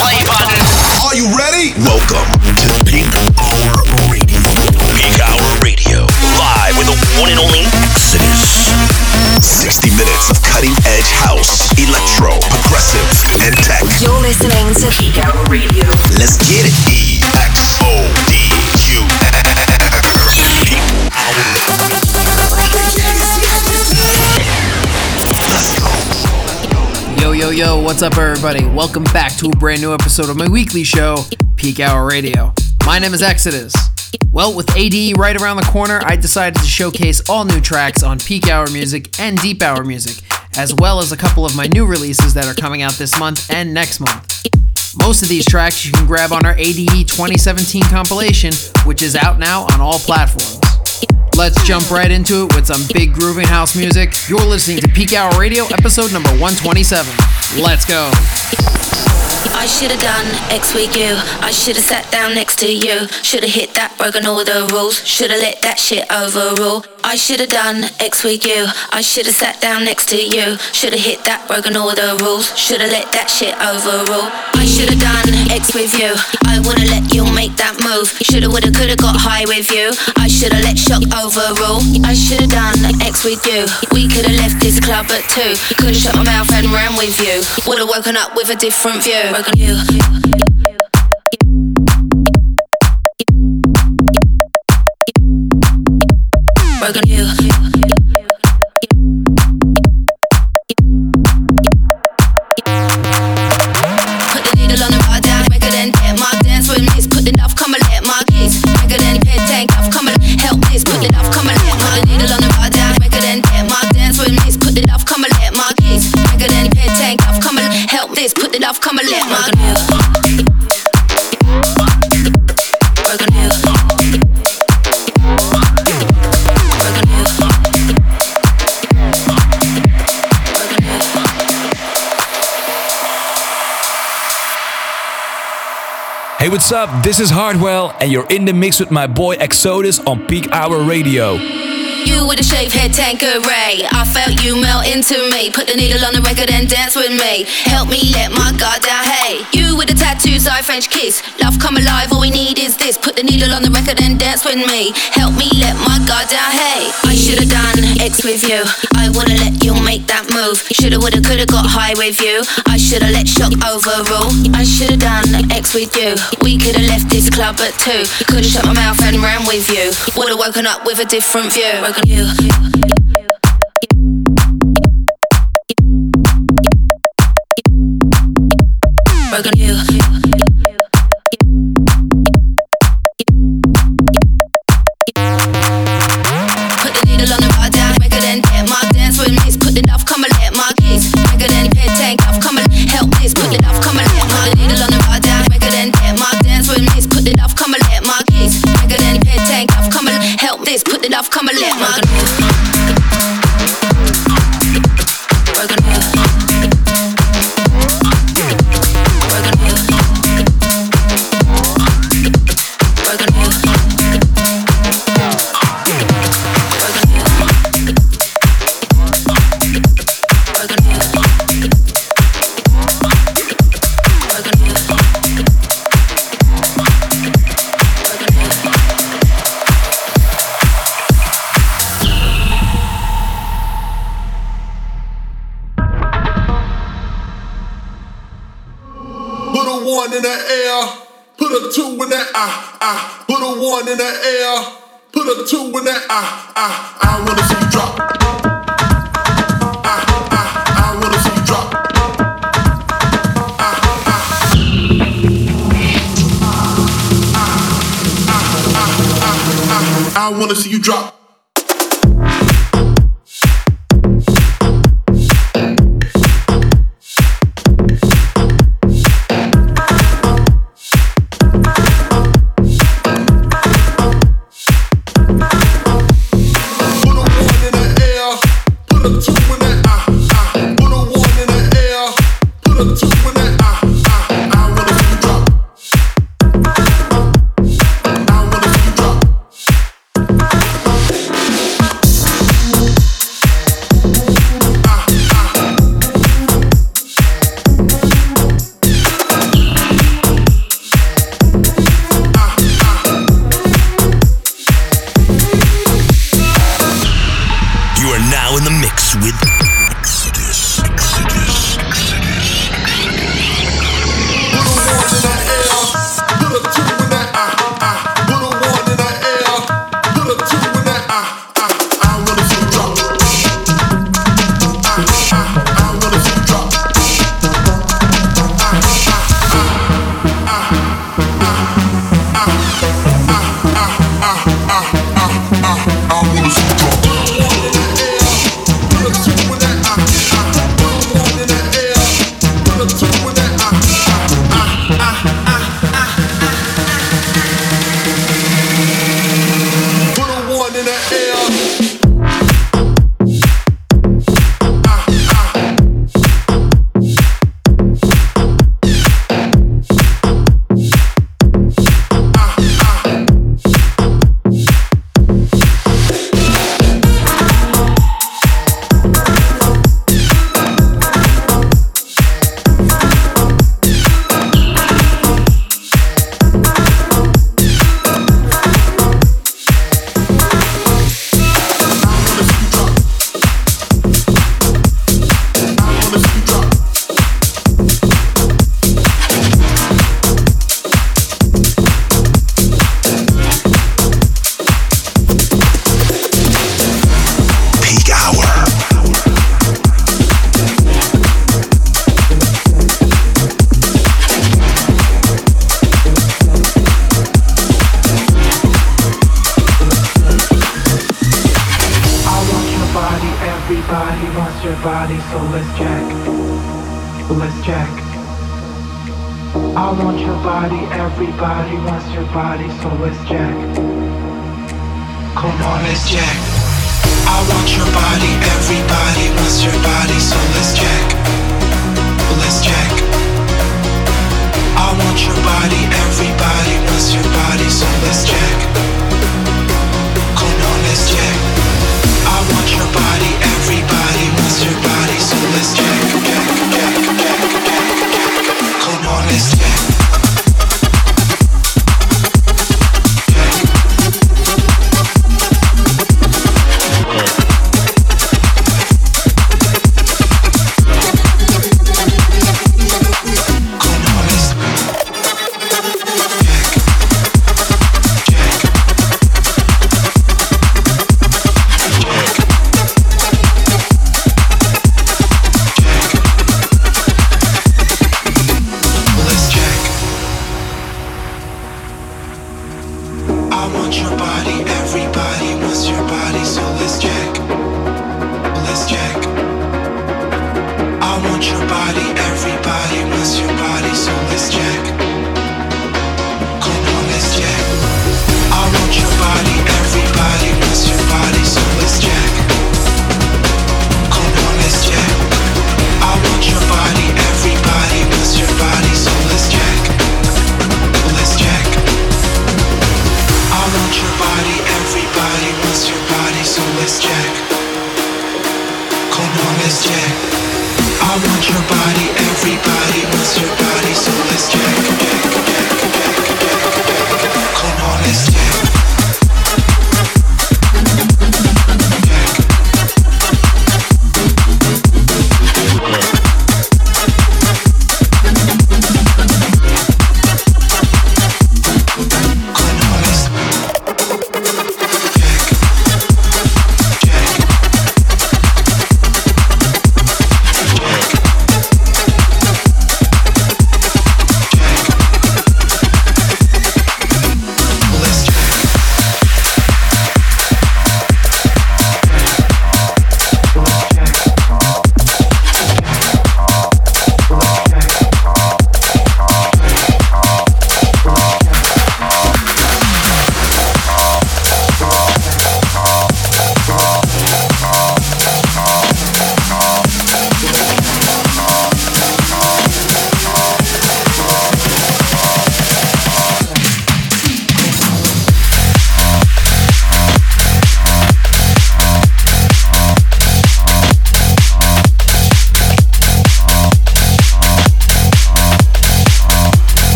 play button. Are you ready? Welcome to Peak Hour Radio. Peak Hour Radio. Live with the one and only Exodus. 60 minutes of cutting edge house, electro, progressive, and tech. You're listening to Peak Hour Radio. Let's get it. E what's up, everybody? Welcome back to a brand new episode of my weekly show, Peak Hour Radio. My name is Exodus. Well, with ADE right around the corner, I decided to showcase all new tracks on Peak Hour Music and Deep Hour Music, as well as a couple of my new releases that are coming out this month and next month. Most of these tracks you can grab on our ADE 2017 compilation, which is out now on all platforms. Let's jump right into it with some big grooving house music. You're listening to Peak Hour Radio, episode number 127. Let's go. I should have done X with you. I should have sat down next to you. Should have hit that, broken all the rules. Should have let that shit overrule. I should have done X with you. I should have sat down next to you. Should have hit that, broken all the rules. Should have let that shit overrule. I should have done X with you. I wanna let you make that move. Shoulda, woulda, coulda got high with you. I should have let shock overrule. I should have done X with you. We could have left this club at two. Could have shut my mouth and ran with you. Would have woken up with a different view. Broken you. This. Put the duff, come and let my Broken you. Broken you. Broken you. Hey, what's up? This is Hardwell, and you're in the mix with my boy Exodus on Peak Hour Radio. You with a shaved head Tanqueray. I felt you melt into me. Put the needle on the record and dance with me. Help me let my guard down. Hey, you with the tattoos, I French kiss. Love come alive, all we need is this. Put the needle on the record and dance with me. Help me let my guard down. Hey, I should have done X with you. I wanna let you make that move. Shoulda, woulda, coulda got high with you. I shoulda let shock overrule. I shoulda done X with you. We coulda left this club at two. Coulda shut my mouth and ran with you. Woulda woken up with a different view. Broken you. Broken you. Come and let Put a one in the air. Put a two in the ah ah. I wanna see you drop. I wanna see you drop. I, I, I, I wanna see you drop.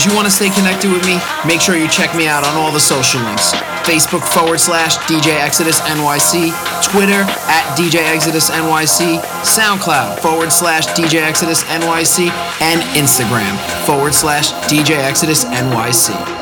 Guys, you want to stay connected with me? Make sure you check me out on all the social links. Facebook forward slash DJ Exodus NYC, Twitter at DJ Exodus NYC, SoundCloud forward slash DJ Exodus NYC, and Instagram forward slash DJ Exodus NYC.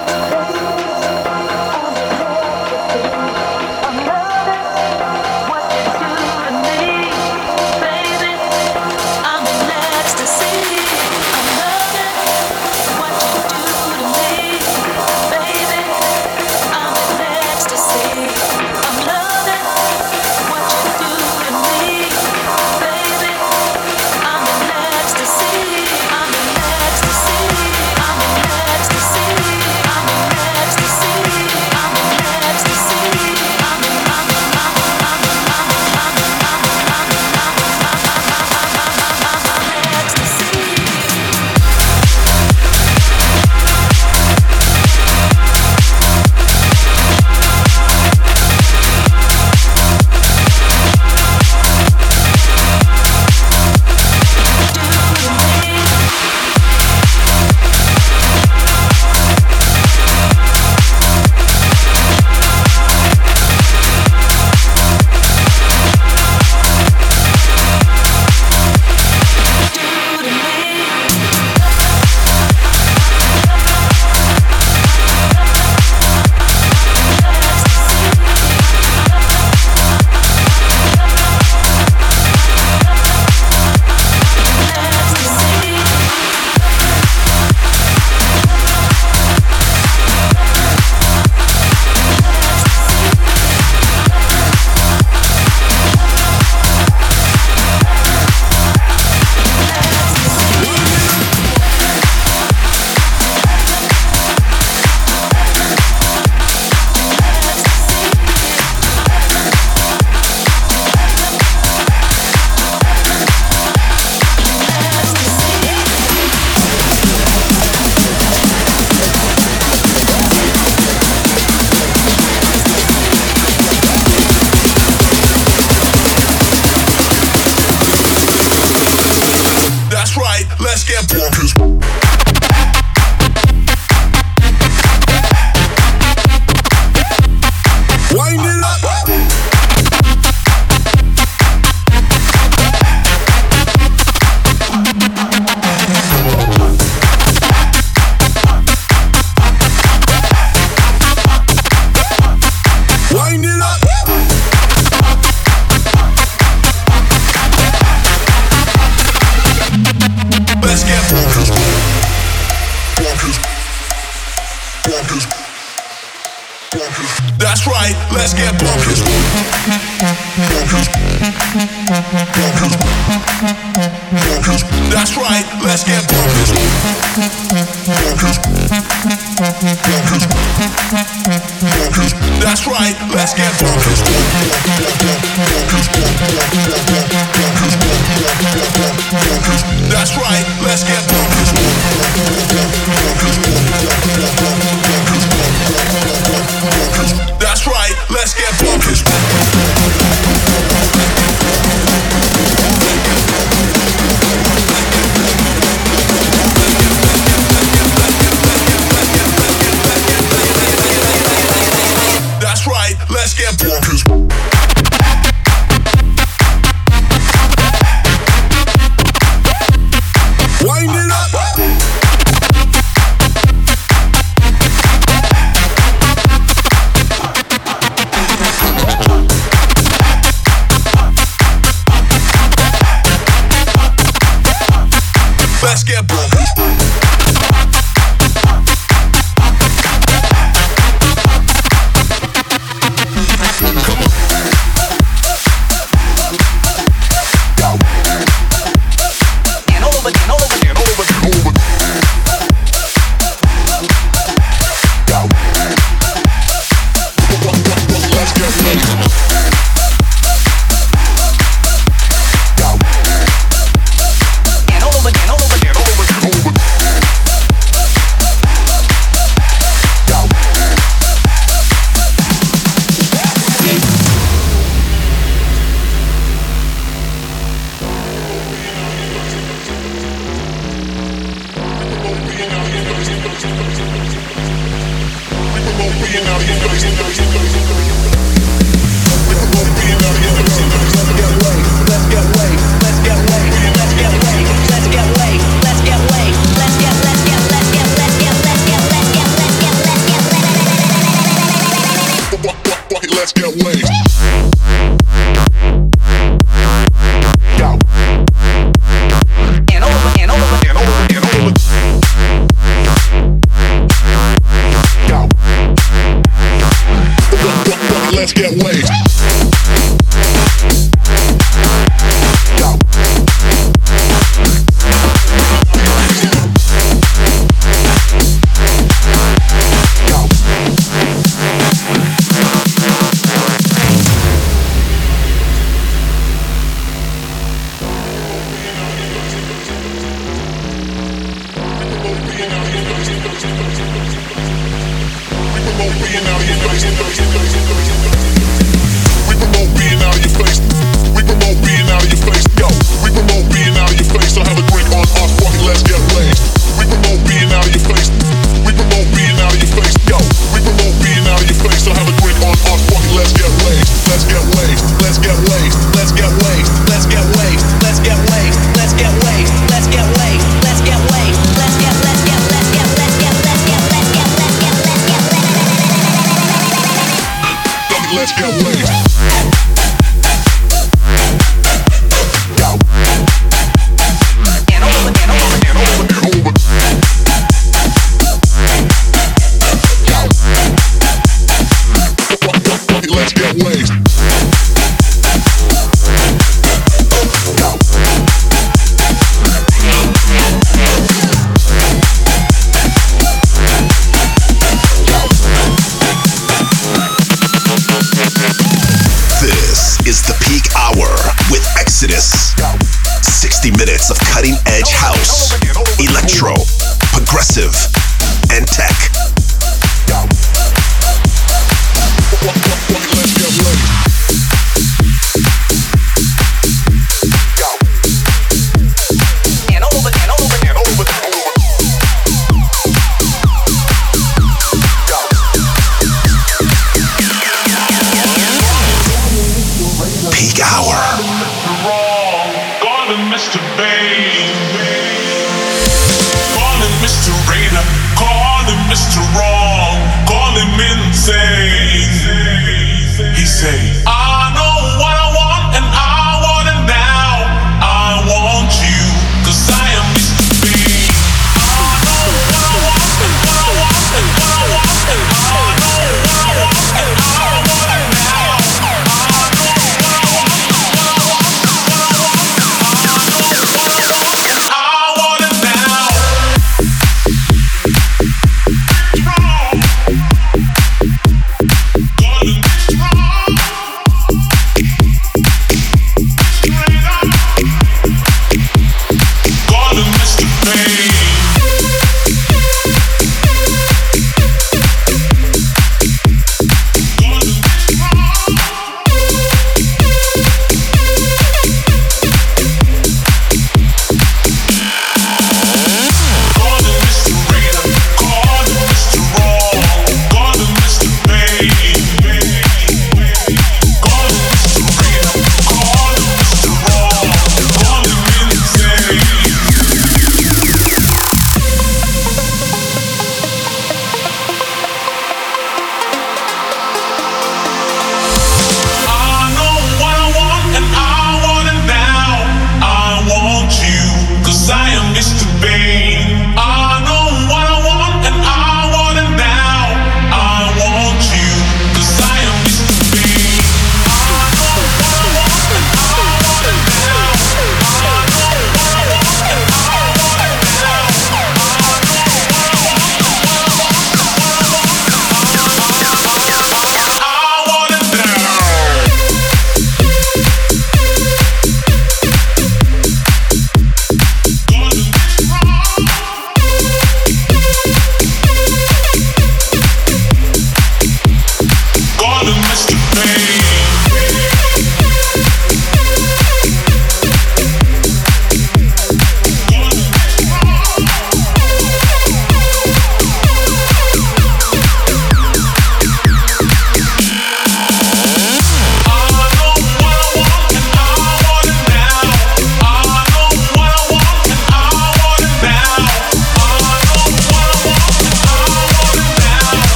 Let's get bonkers.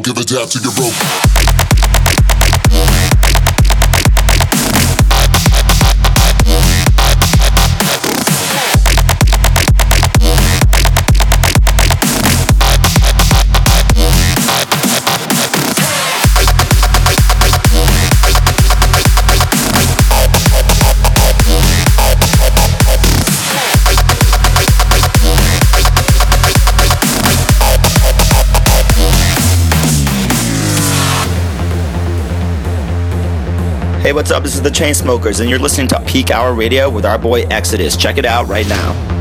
Give it down to your rope. Hey, what's up? This is the Chainsmokers, and you're listening to Peak Hour Radio with our boy Exodus. Check it out right now.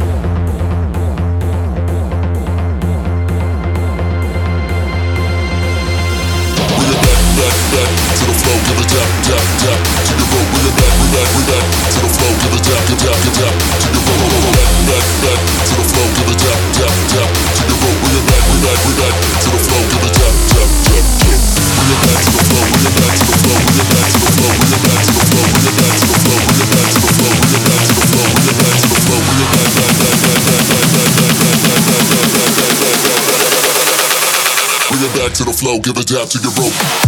Flow, give a down to your rope.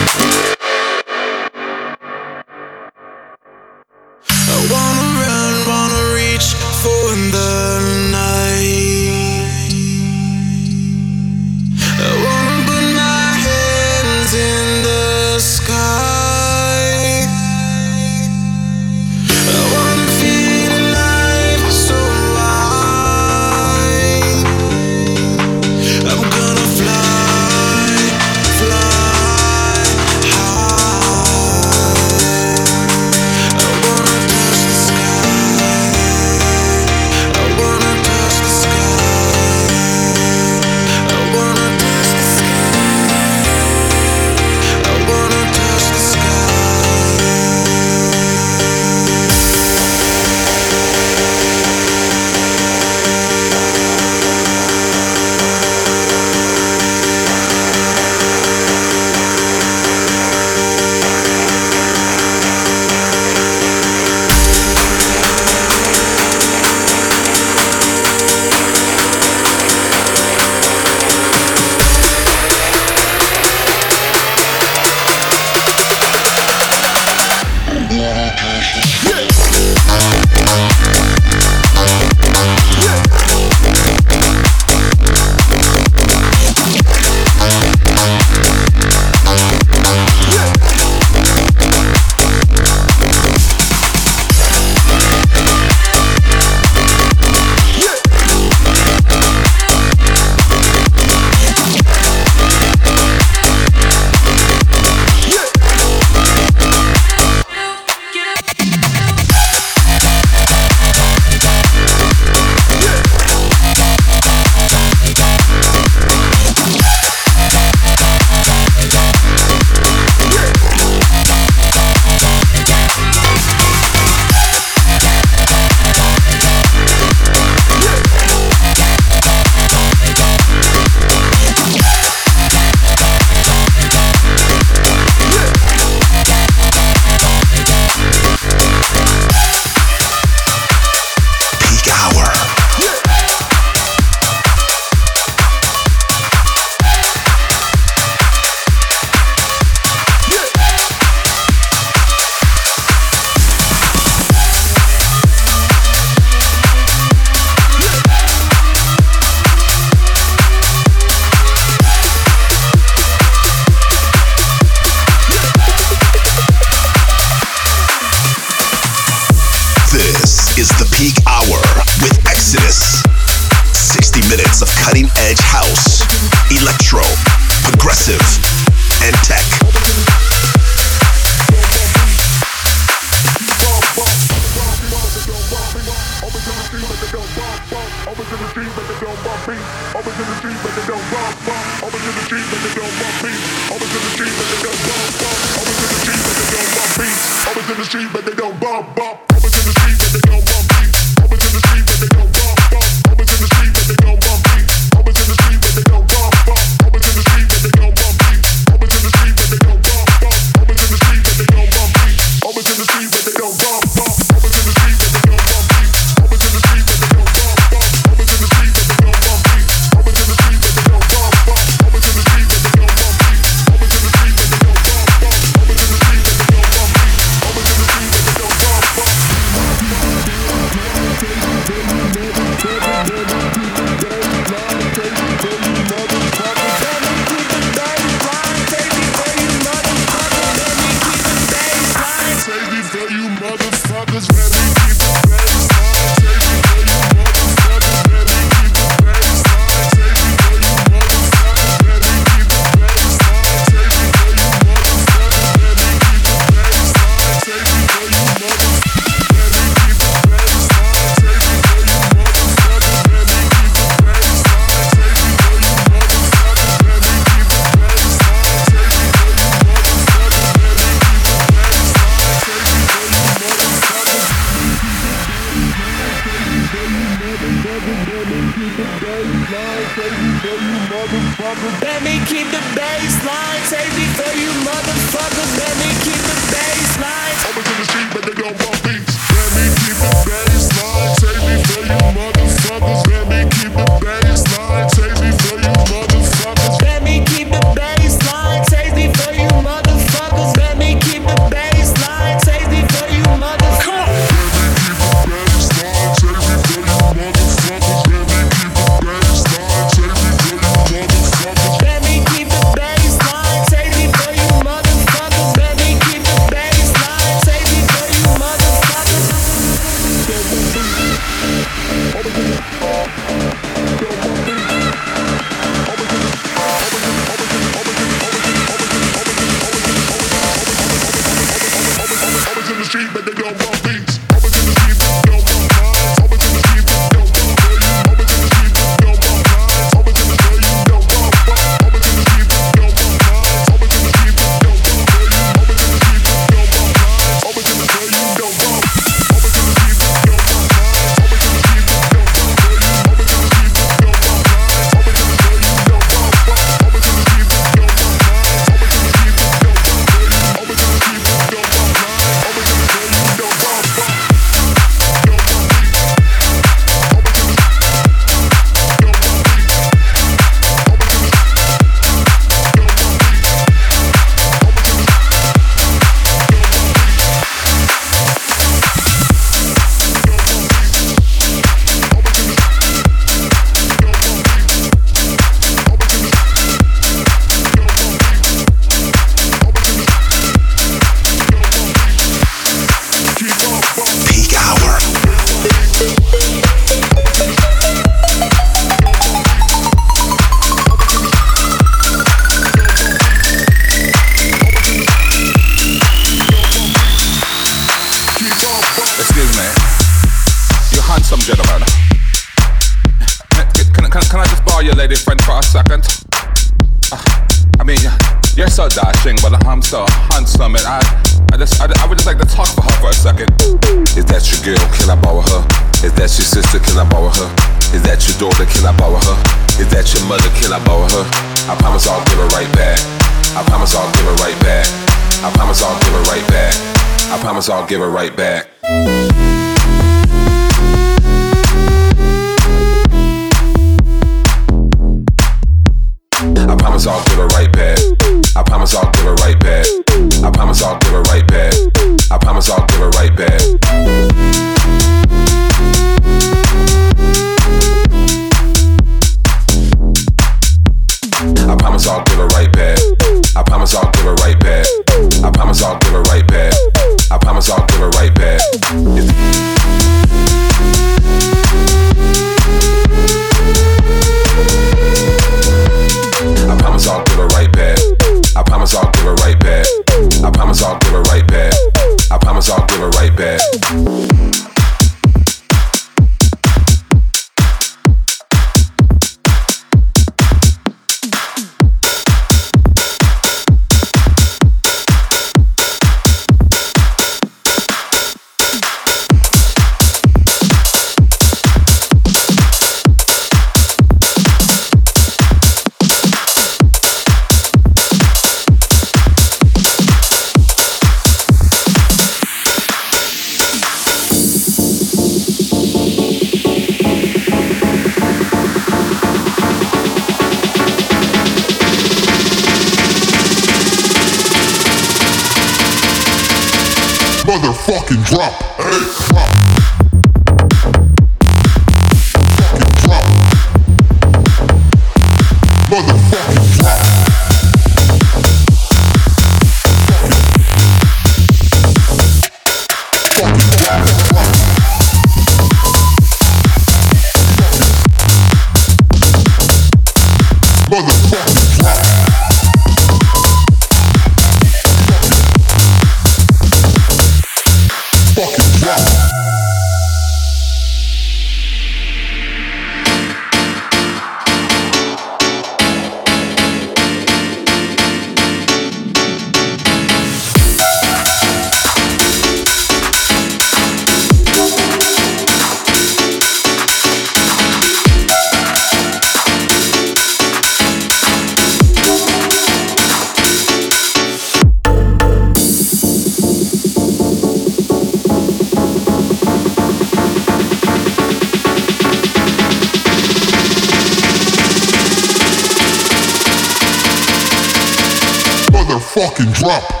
Drop.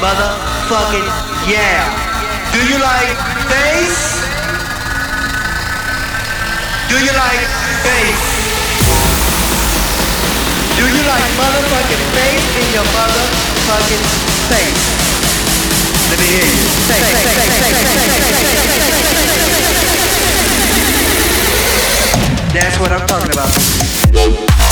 motherfucking yeah. Do you like bass? Do you like bass? Do you like motherfucking bass in your motherfucking face? Let me hear you. That's what I'm talking about.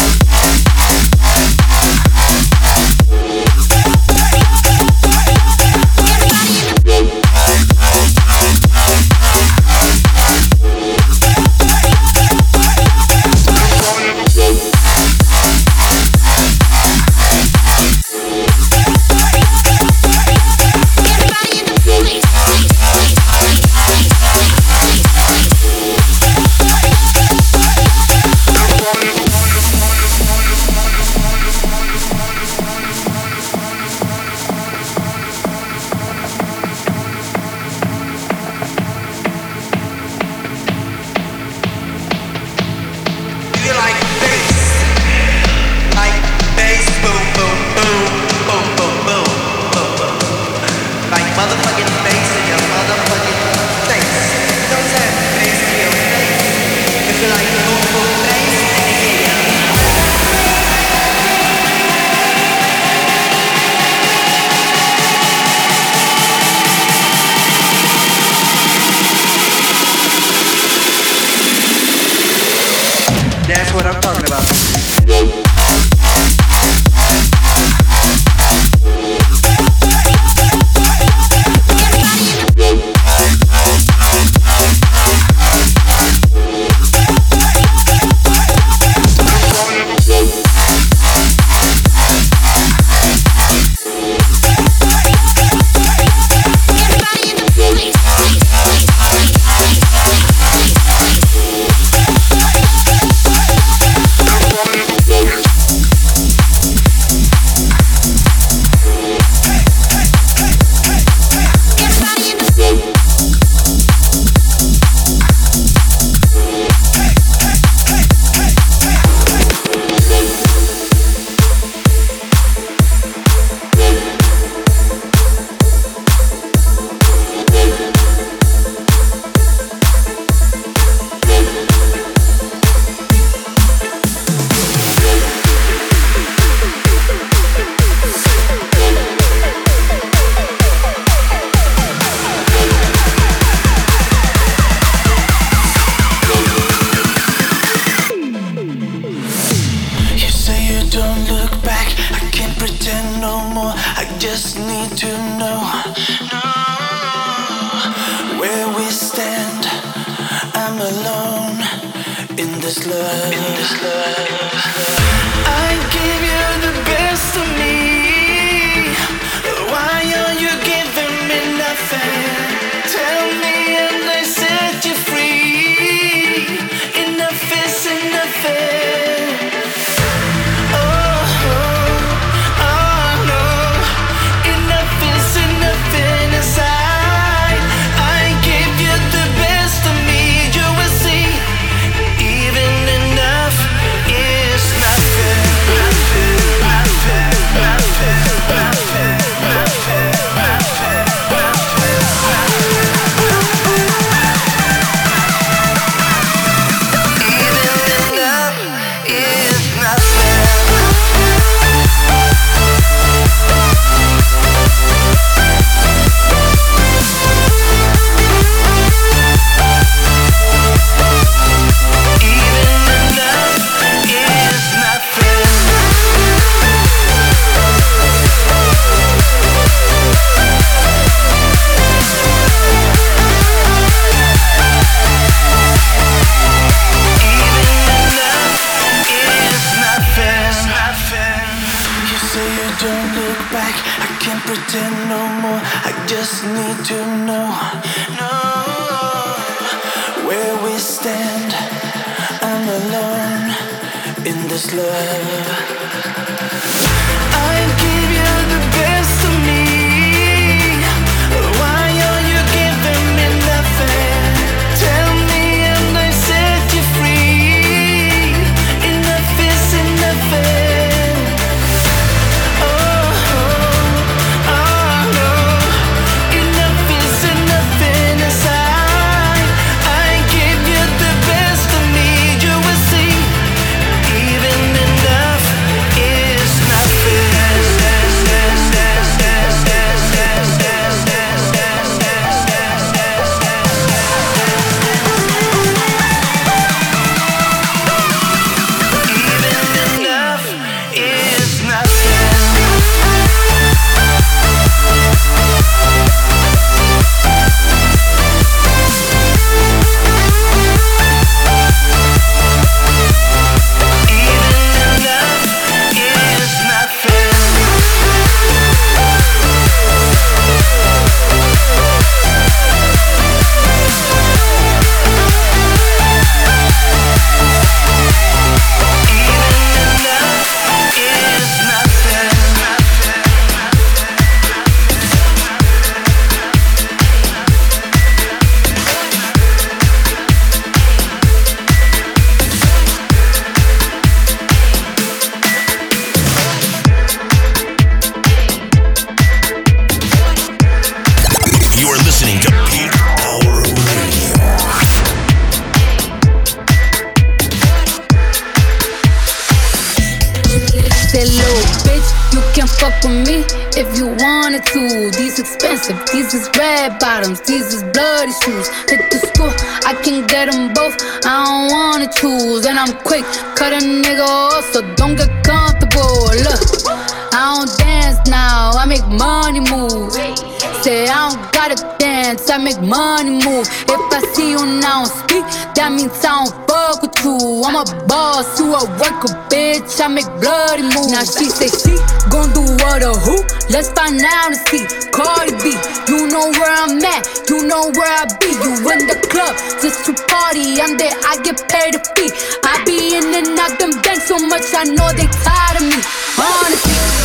means I don't fuck with you. I'm a boss, you a worker, bitch. I make bloody moves. Now she say she gon' do what or who? Let's find out and see. Cardi B, you know where I'm at, you know where I be. You in the club just to party. I'm there, I get paid to be. I be in and out them banks so much, I know they tired of me. Honestly.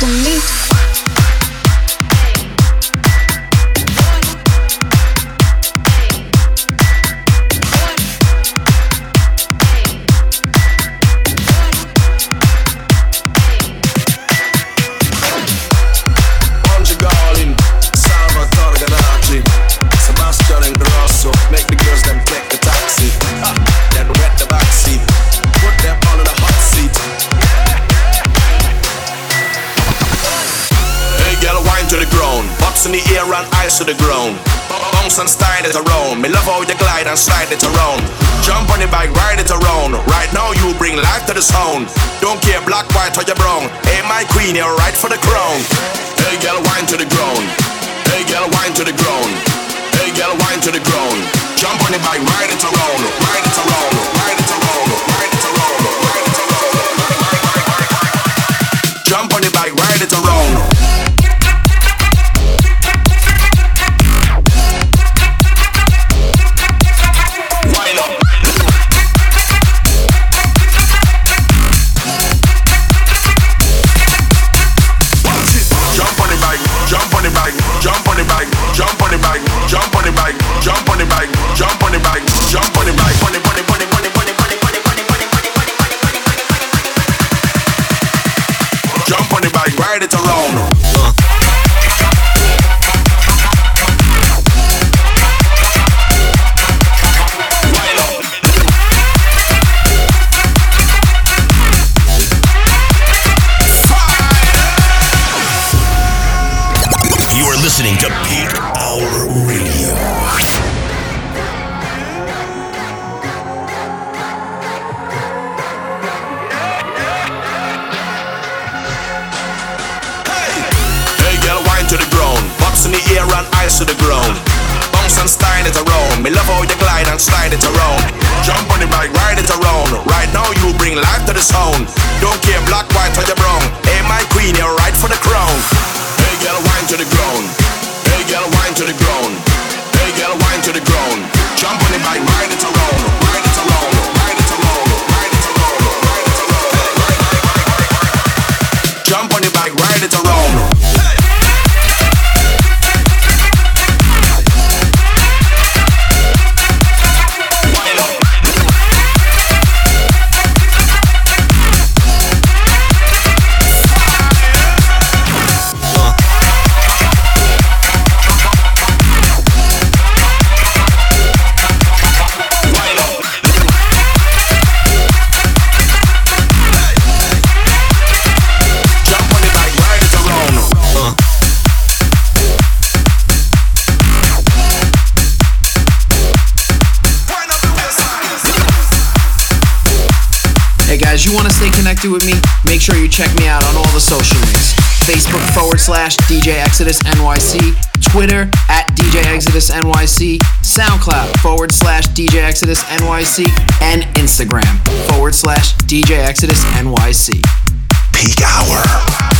to me. Slide it around. Me love how you glide and slide it around. Jump on the bike, ride it around. Right now you bring life to the sound. Don't care black, white or you brown. Hey my queen, you're right for the crown. Hey girl, wine to the ground. Hey girl, wine to the ground. Hey girl, wine to the ground. Jump on the bike, ride it around. Ride it around. Ride it around. Ride it around. Ride it around. Jump on the bike, ride it around. ready to roll. listening to Peak Hour Radio. Air to the ground. Bounce and slide it around. Me love how you glide and slide it around. Jump on the bike, ride it around. Right now you bring life to the sound. Don't care black, white or you brown. Hey my queen, you're right for the crown. Hey girl, wine to the ground. Hey girl, wine to the ground. Hey girl, wine to the ground. Jump on the bike, ride it around. Ride it around. Ride it around. Ride it around. Ride it around. Jump on the bike, ride it around. Guys, you want to stay connected with me? Make sure you check me out on all the social links. Facebook forward slash DJ Exodus NYC, Twitter at DJ Exodus NYC, SoundCloud forward slash DJ Exodus NYC, and Instagram forward slash DJ Exodus NYC. Peak Hour.